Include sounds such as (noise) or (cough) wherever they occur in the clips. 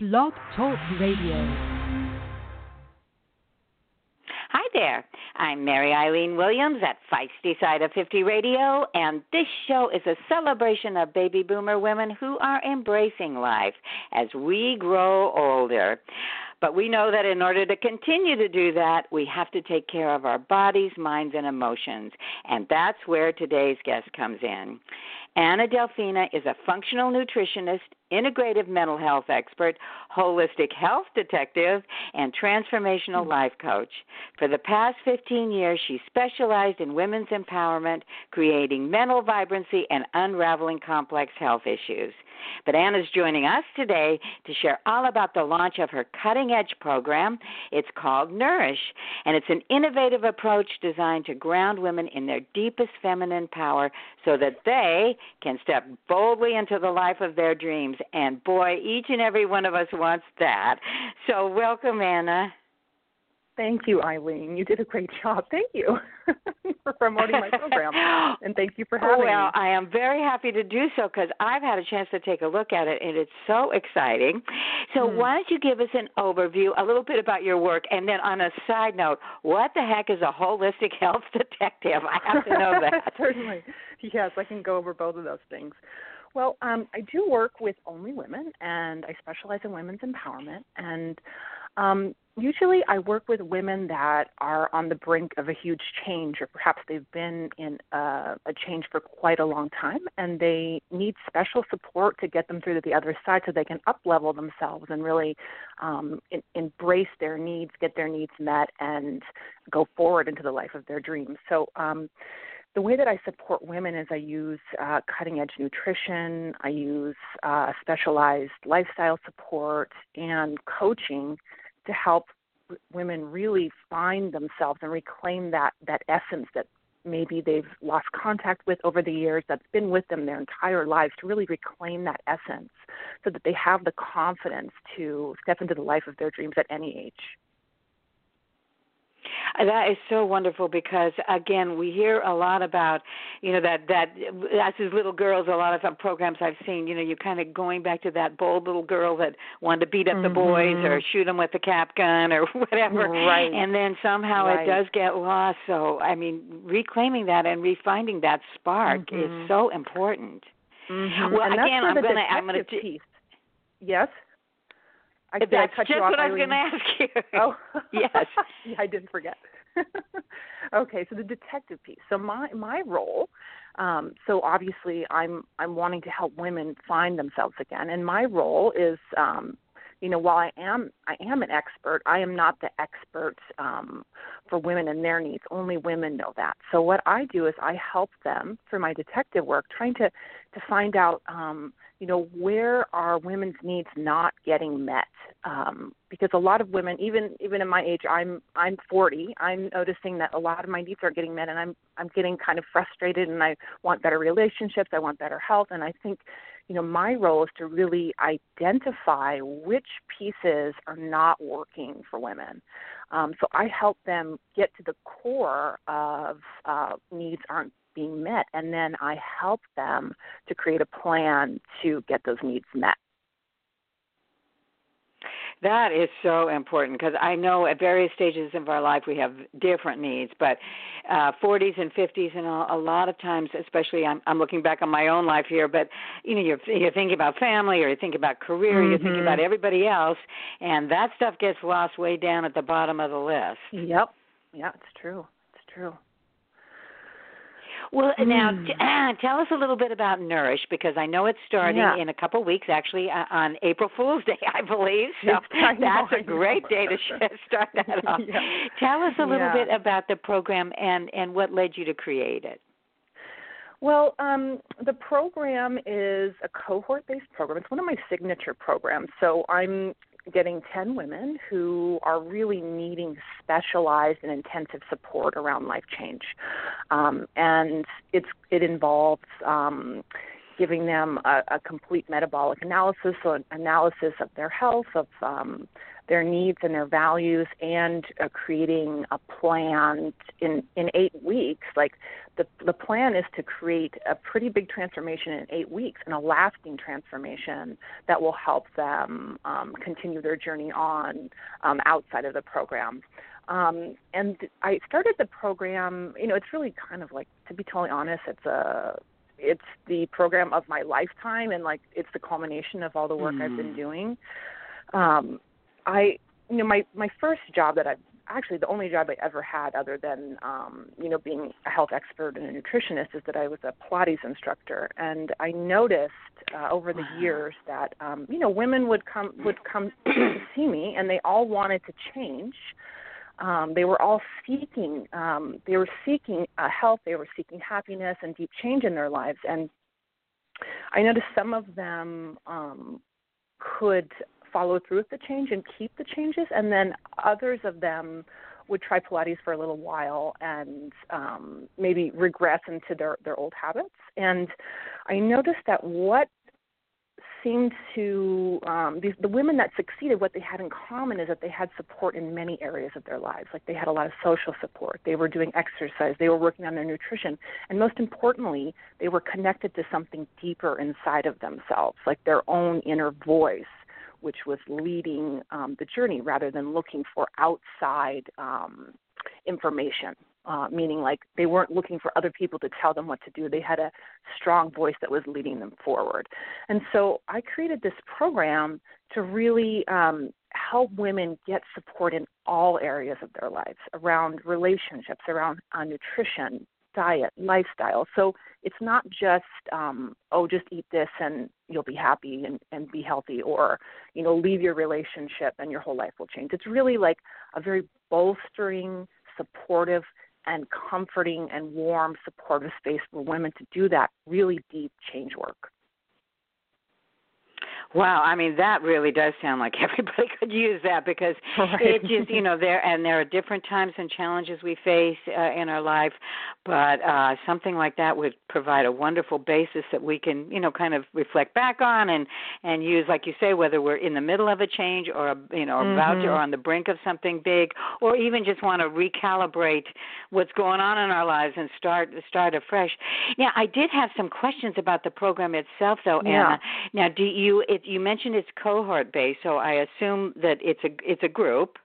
Blog Talk Radio. Hi there. I'm Mary Eileen Williams at Feisty Side of 50 Radio, and this show is a celebration of baby boomer women who are embracing life as we grow older. But we know that in order to continue to do that, we have to take care of our bodies, minds, and emotions. And that's where today's guest comes in. Anna Delfina is a functional nutritionist, integrative mental health expert, holistic health detective, and transformational life coach. For the past 15 years, she specialized in women's empowerment, creating mental vibrancy, and unraveling complex health issues. But Anna's joining us today to share all about the launch of her cutting edge program. It's called Nourish, and it's an innovative approach designed to ground women in their deepest feminine power so that they can step boldly into the life of their dreams. And boy, each and every one of us wants that. So, welcome, Anna. Thank you, Eileen. You did a great (laughs) job. Thank you (laughs) for promoting my program, (laughs) and thank you for having well, me. I am very happy to do so because I've had a chance to take a look at it, and it's so exciting. So, Hmm. why don't you give us an overview, a little bit about your work, and then on a side note, what the heck is a holistic health detective? I have to know that. Certainly. Yes, I can go over both of those things. Well, um, I do work with only women, and I specialize in women's empowerment. And um, usually, I work with women that are on the brink of a huge change, or perhaps they've been in a, a change for quite a long time, and they need special support to get them through to the other side, so they can up level themselves and really um, in, embrace their needs, get their needs met, and go forward into the life of their dreams. So. Um, the way that I support women is I use uh, cutting edge nutrition, I use uh, specialized lifestyle support, and coaching to help women really find themselves and reclaim that, that essence that maybe they've lost contact with over the years that's been with them their entire lives to really reclaim that essence so that they have the confidence to step into the life of their dreams at any age. That is so wonderful because again, we hear a lot about, you know, that that as as little girls, a lot of the programs I've seen, you know, you're kind of going back to that bold little girl that wanted to beat up the boys or shoot them with a cap gun or (laughs) whatever, Right. and then somehow Right. it does get lost. So, I mean, reclaiming that and refinding that spark Mhm. is so important. Mm-hmm. Well, and again, I'm gonna- I'm gonna detective piece. Yes. I, did I That's cut just what I was going to ask you. Oh, (laughs) yes. (laughs) yeah, I didn't forget. (laughs) okay, so the detective piece. So my my role. Um, so obviously, I'm I'm wanting to help women find themselves again, and my role is, um, you know, while I am I am an expert, I am not the expert um, for women and their needs. Only women know that. So what I do is I help them through my detective work, trying to to find out. Um, you know where are women's needs not getting met um, because a lot of women even even in my age i'm i'm 40 i'm noticing that a lot of my needs aren't getting met and i'm i'm getting kind of frustrated and i want better relationships i want better health and i think you know my role is to really identify which pieces are not working for women. Um, so i help them get to the core of uh, needs aren't being met and then i help them to create a plan to get those needs met That is so important because I know at various stages of our life we have different needs, but uh 40s and 50s and a, a lot of times, especially I'm, I'm looking back on my own life here, but you know you're you're thinking about family or you're thinking about career, you're thinking about everybody else, and that stuff gets lost way down at the bottom of the list. Yep. Yeah, it's true. It's true. Well, now Hmm. t- tell us a little bit about Nourish because I know it's starting Yeah. in a couple weeks, actually uh, on April Fool's Day, (laughs) I believe. So I that's a great day to (laughs) start that off. (laughs) Yeah. Tell us a little Yeah. bit about the program and and what led you to create it. Well, um, the program is a cohort based program. It's one of my signature programs. So I'm getting 10 women who are really needing specialized and intensive support around life change. Um, and it's it involves um, giving them a, a complete metabolic analysis, so an analysis of their health, of um, their needs and their values, and uh, creating a plan in in eight weeks. Like the the plan is to create a pretty big transformation in eight weeks and a lasting transformation that will help them um, continue their journey on um, outside of the program. Um, and I started the program. You know, it's really kind of like, to be totally honest, it's a it's the program of my lifetime, and like it's the culmination of all the work mm. I've been mm. doing. Um, I, you know, my my first job that I've actually the only job I ever had other than um, you know being a health expert and a nutritionist is that I was a Pilates instructor, and I noticed uh, over the years that um, you know women would come would come (clears throat) to see me, and they all wanted to change um, they were all seeking um, they were seeking uh, health they were seeking happiness and deep change in their lives. And i noticed some of them um, could follow through with the change and keep the changes and then others of them would try pilates for a little while and um, maybe regress into their their old habits. And i noticed that what seemed to um, these, the women that succeeded. What they had in common is that they had support in many areas of their lives. Like they had a lot of social support. They were doing exercise. They were working on their nutrition, and most importantly, they were connected to something deeper inside of themselves, like their own inner voice which was leading um, the journey rather than looking for outside um, information uh, meaning like they weren't looking for other people to tell them what to do. They had a strong voice that was leading them forward. And so I created this program to really um, help women get support in all areas of their lives around relationships, around uh, nutrition, diet, lifestyle. So it's not just um, oh, just eat this and you'll be happy and, and be healthy, or you know, leave your relationship and your whole life will change. It's really like a very bolstering, supportive and comforting and warm, supportive space for women to do that really deep change work. Wow, I mean that really does sound like (laughs) everybody could use that because right. it just you know there and there are different times and challenges we face uh, in our life, but uh something like that would provide a wonderful basis that we can you know kind of reflect back on and and use like you say whether we're in the middle of a change or you know mm-hmm. about to mm-hmm. or on the brink of something big or even just want to recalibrate what's going on in our lives and start start afresh. Yeah, I did have some questions about the program itself though, yeah. Anna. Now, do you it, you mentioned it's cohort based, so I assume that it's a it's a group.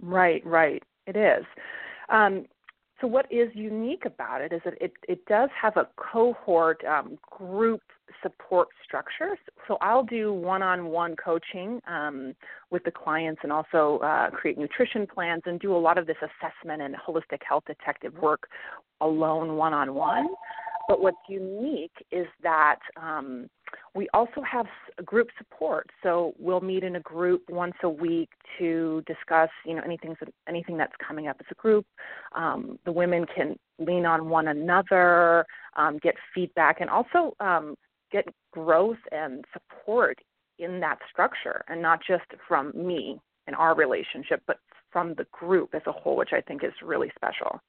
Right, right. It is. Um, so what is unique about it is that it, it does have a cohort um, group support structure. So I'll do one-on-one coaching um, with the clients and also uh, create nutrition plans and do a lot of this assessment and holistic health detective work alone one-on-one. But what's unique is that um, we also have group support. So we'll meet in a group once a week to discuss, you know, anything anything that's coming up as a group. Um, the women can lean on one another, um, get feedback, and also um, get growth and support in that structure, and not just from me and our relationship, but from the group as a whole, which I think is really special.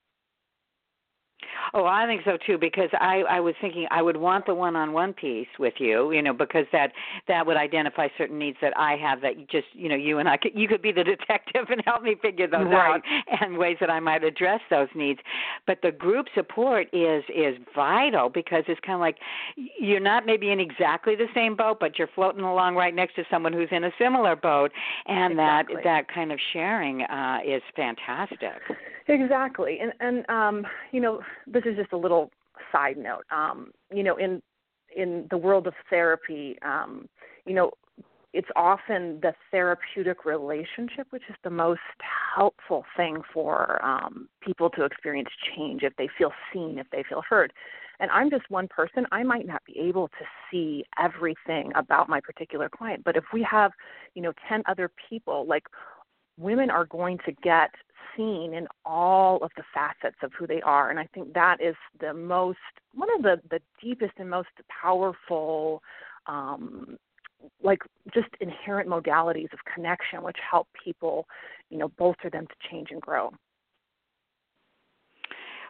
Oh, I think so too because I I was thinking I would want the one-on-one piece with you, you know, because that that would identify certain needs that I have that just, you know, you and I could you could be the (laughs) detective and help me figure those right. out and ways that I might address those needs. But the group support is is vital because it's kind of like you're not maybe in exactly the same boat, but you're floating along right next to someone who's in a similar boat and exactly. that that kind of sharing uh is fantastic. Exactly. And and um you know, this is just a little side note. Um, you know, in in the world of therapy, um, you know, it's often the therapeutic relationship which is the most helpful thing for um, people to experience change if they feel seen, if they feel heard. And I'm just one person. I might not be able to see everything about my particular client, but if we have, you know, 10 other people, like women are going to get seen in all of the facets of who they are. And I think that is the most, one of the, the deepest and most powerful, um, like just inherent modalities of connection, which help people, you know, bolster them to change and grow.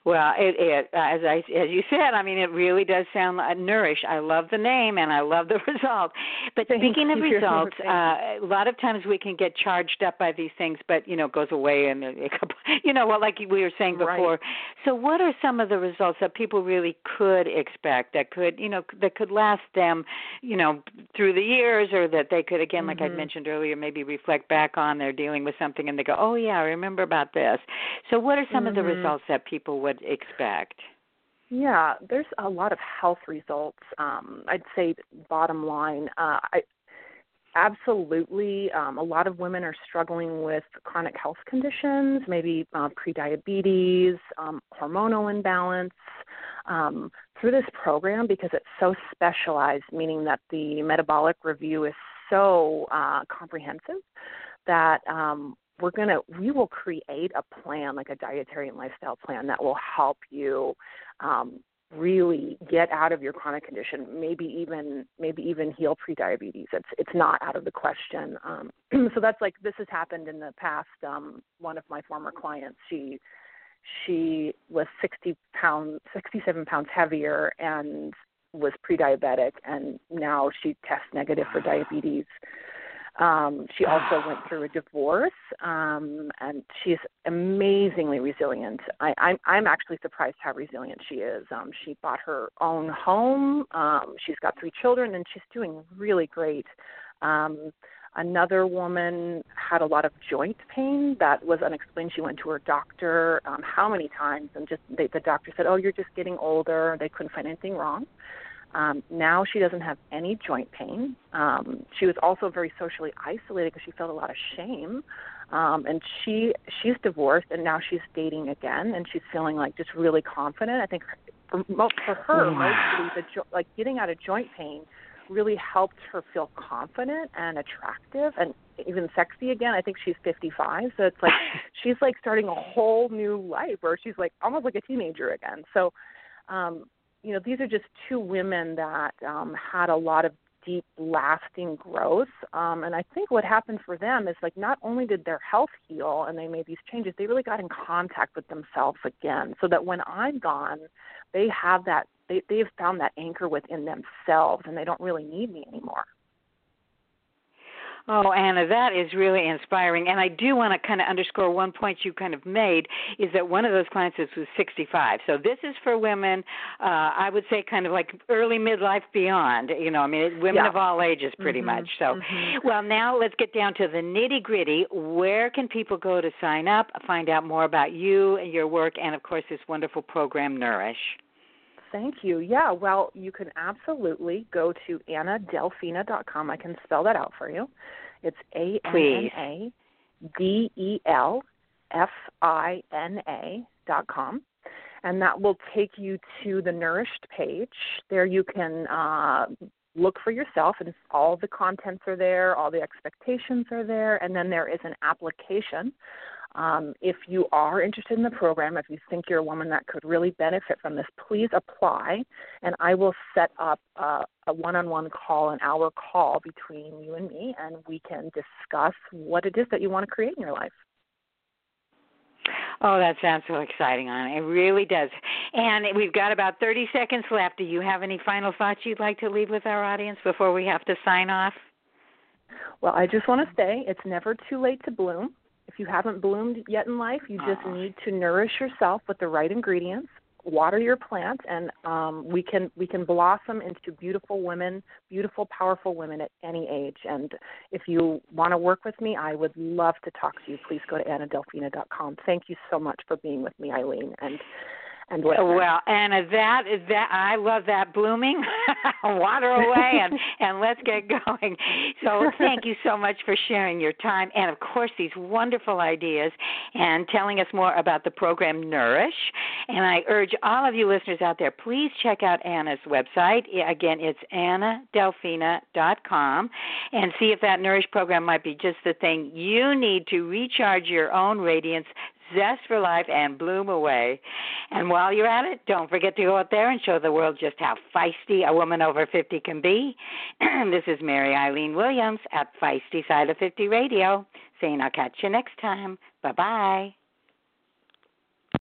Well, it, it as I as you said, I mean, it really does sound like nourish. I love the name and I love the (laughs) result. But Thank speaking of results, uh, a lot of times we can get charged up by these things, but you know, it goes away and a couple, (laughs) you know, well, like we were saying Right. before. So, what are some of the results that people really could expect that could, you know, that could last them, you know, through the years, or that they could, again, like I Mhm. mentioned earlier, maybe reflect back on they're dealing with something and they go, oh yeah, I remember about this. So, what are some of the Mhm. results that people would expect? Yeah, there's a lot of health results. Um, I'd say bottom line, uh, I absolutely um, a lot of women are struggling with chronic health conditions, maybe uh, prediabetes, um, hormonal imbalance. Um, through this program, because it's so specialized, meaning that the metabolic review is so uh, comprehensive, that um, we're gonna we will create a plan like a dietary and lifestyle plan that will help you um, really get out of your chronic condition maybe even maybe even heal prediabetes. It's it's not out of the question. Um, (clears throat) so that's like this has happened in the past um, one of my former clients she she was 60 pounds 67 pounds heavier and was pre-diabetic and now she tests negative for diabetes um, she also (sighs) went through a divorce, um, and she's amazingly resilient. I, I'm I'm actually surprised how resilient she is. Um, she bought her own home. Um, she's got three children, and she's doing really great. Um, another woman had a lot of joint pain that was unexplained. She went to her doctor um, how many times, and just they, the doctor said, "Oh, you're just getting older." They couldn't find anything wrong. Um, now she doesn't have any joint pain. Um, she was also very socially isolated because she felt a lot of shame. Um, and she she's divorced and now she's dating again and she's feeling like just really confident. I think for for her Wow. mostly the jo- like getting out of joint pain really helped her feel confident and attractive and even sexy again. I think she's 55, so it's like (laughs) she's like starting a whole new life where she's like almost like a teenager again. So um you know, these are just two women that um, had a lot of deep, lasting growth. Um, and I think what happened for them is like not only did their health heal and they made these changes, they really got in contact with themselves again. So that when I'm gone, they have that they they've found that anchor within themselves, and they don't really need me anymore. Oh, Anna, that is really inspiring. And I do want to kind of underscore one point you kind of made is that one of those clients is was 65. So this is for women, uh, I would say kind of like early midlife beyond. You know, I mean, women Yeah. of all ages pretty Mhm, much. So, mhm. well, now let's get down to the nitty gritty. Where can people go to sign up, find out more about you and your work, and of course, this wonderful program, Nourish? Thank you. Yeah, well, you can absolutely go to annadelfina.com. I can spell that out for you. It's A N N A D E L F I N A dot com. And that will take you to the Nourished page. There you can uh, look for yourself, and all the contents are there, all the expectations are there, and then there is an application um, if you are interested in the program, if you think you're a woman that could really benefit from this, please apply, and I will set up uh, a one-on-one call, an hour call between you and me, and we can discuss what it is that you want to create in your life. Oh, that sounds so exciting, Anna. It really does. And we've got about 30 seconds left. Do you have any final thoughts you'd like to leave with our audience before we have to sign off? Well, I just want to say it's never too late to bloom. You haven't bloomed yet in life, you just Aw. need to nourish yourself with the right ingredients, water your plants, and um, we can we can blossom into beautiful women, beautiful, powerful women at any age. And if you want to work with me, I would love to talk to you. Please go to annadelfina.com. Thank you so much for being with me, Eileen, and and. Well, Anna, that is that. I love that blooming. (laughs) Water away and (laughs) and let's get going. So thank you so much for sharing your time and of course these wonderful ideas and telling us more about the program Nourish. And I urge all of you listeners out there, please check out Anna's website. Again, it's annadelfina.com and see if that Nourish program might be just the thing you need to recharge your own radiance zest for life and bloom away. And while you're at it, don't forget to go out there and show the world just how feisty a woman over 50 can be. (clears throat) this is Mary Eileen Williams at Feisty Side of 50 Radio saying I'll catch you next time. Bye bye.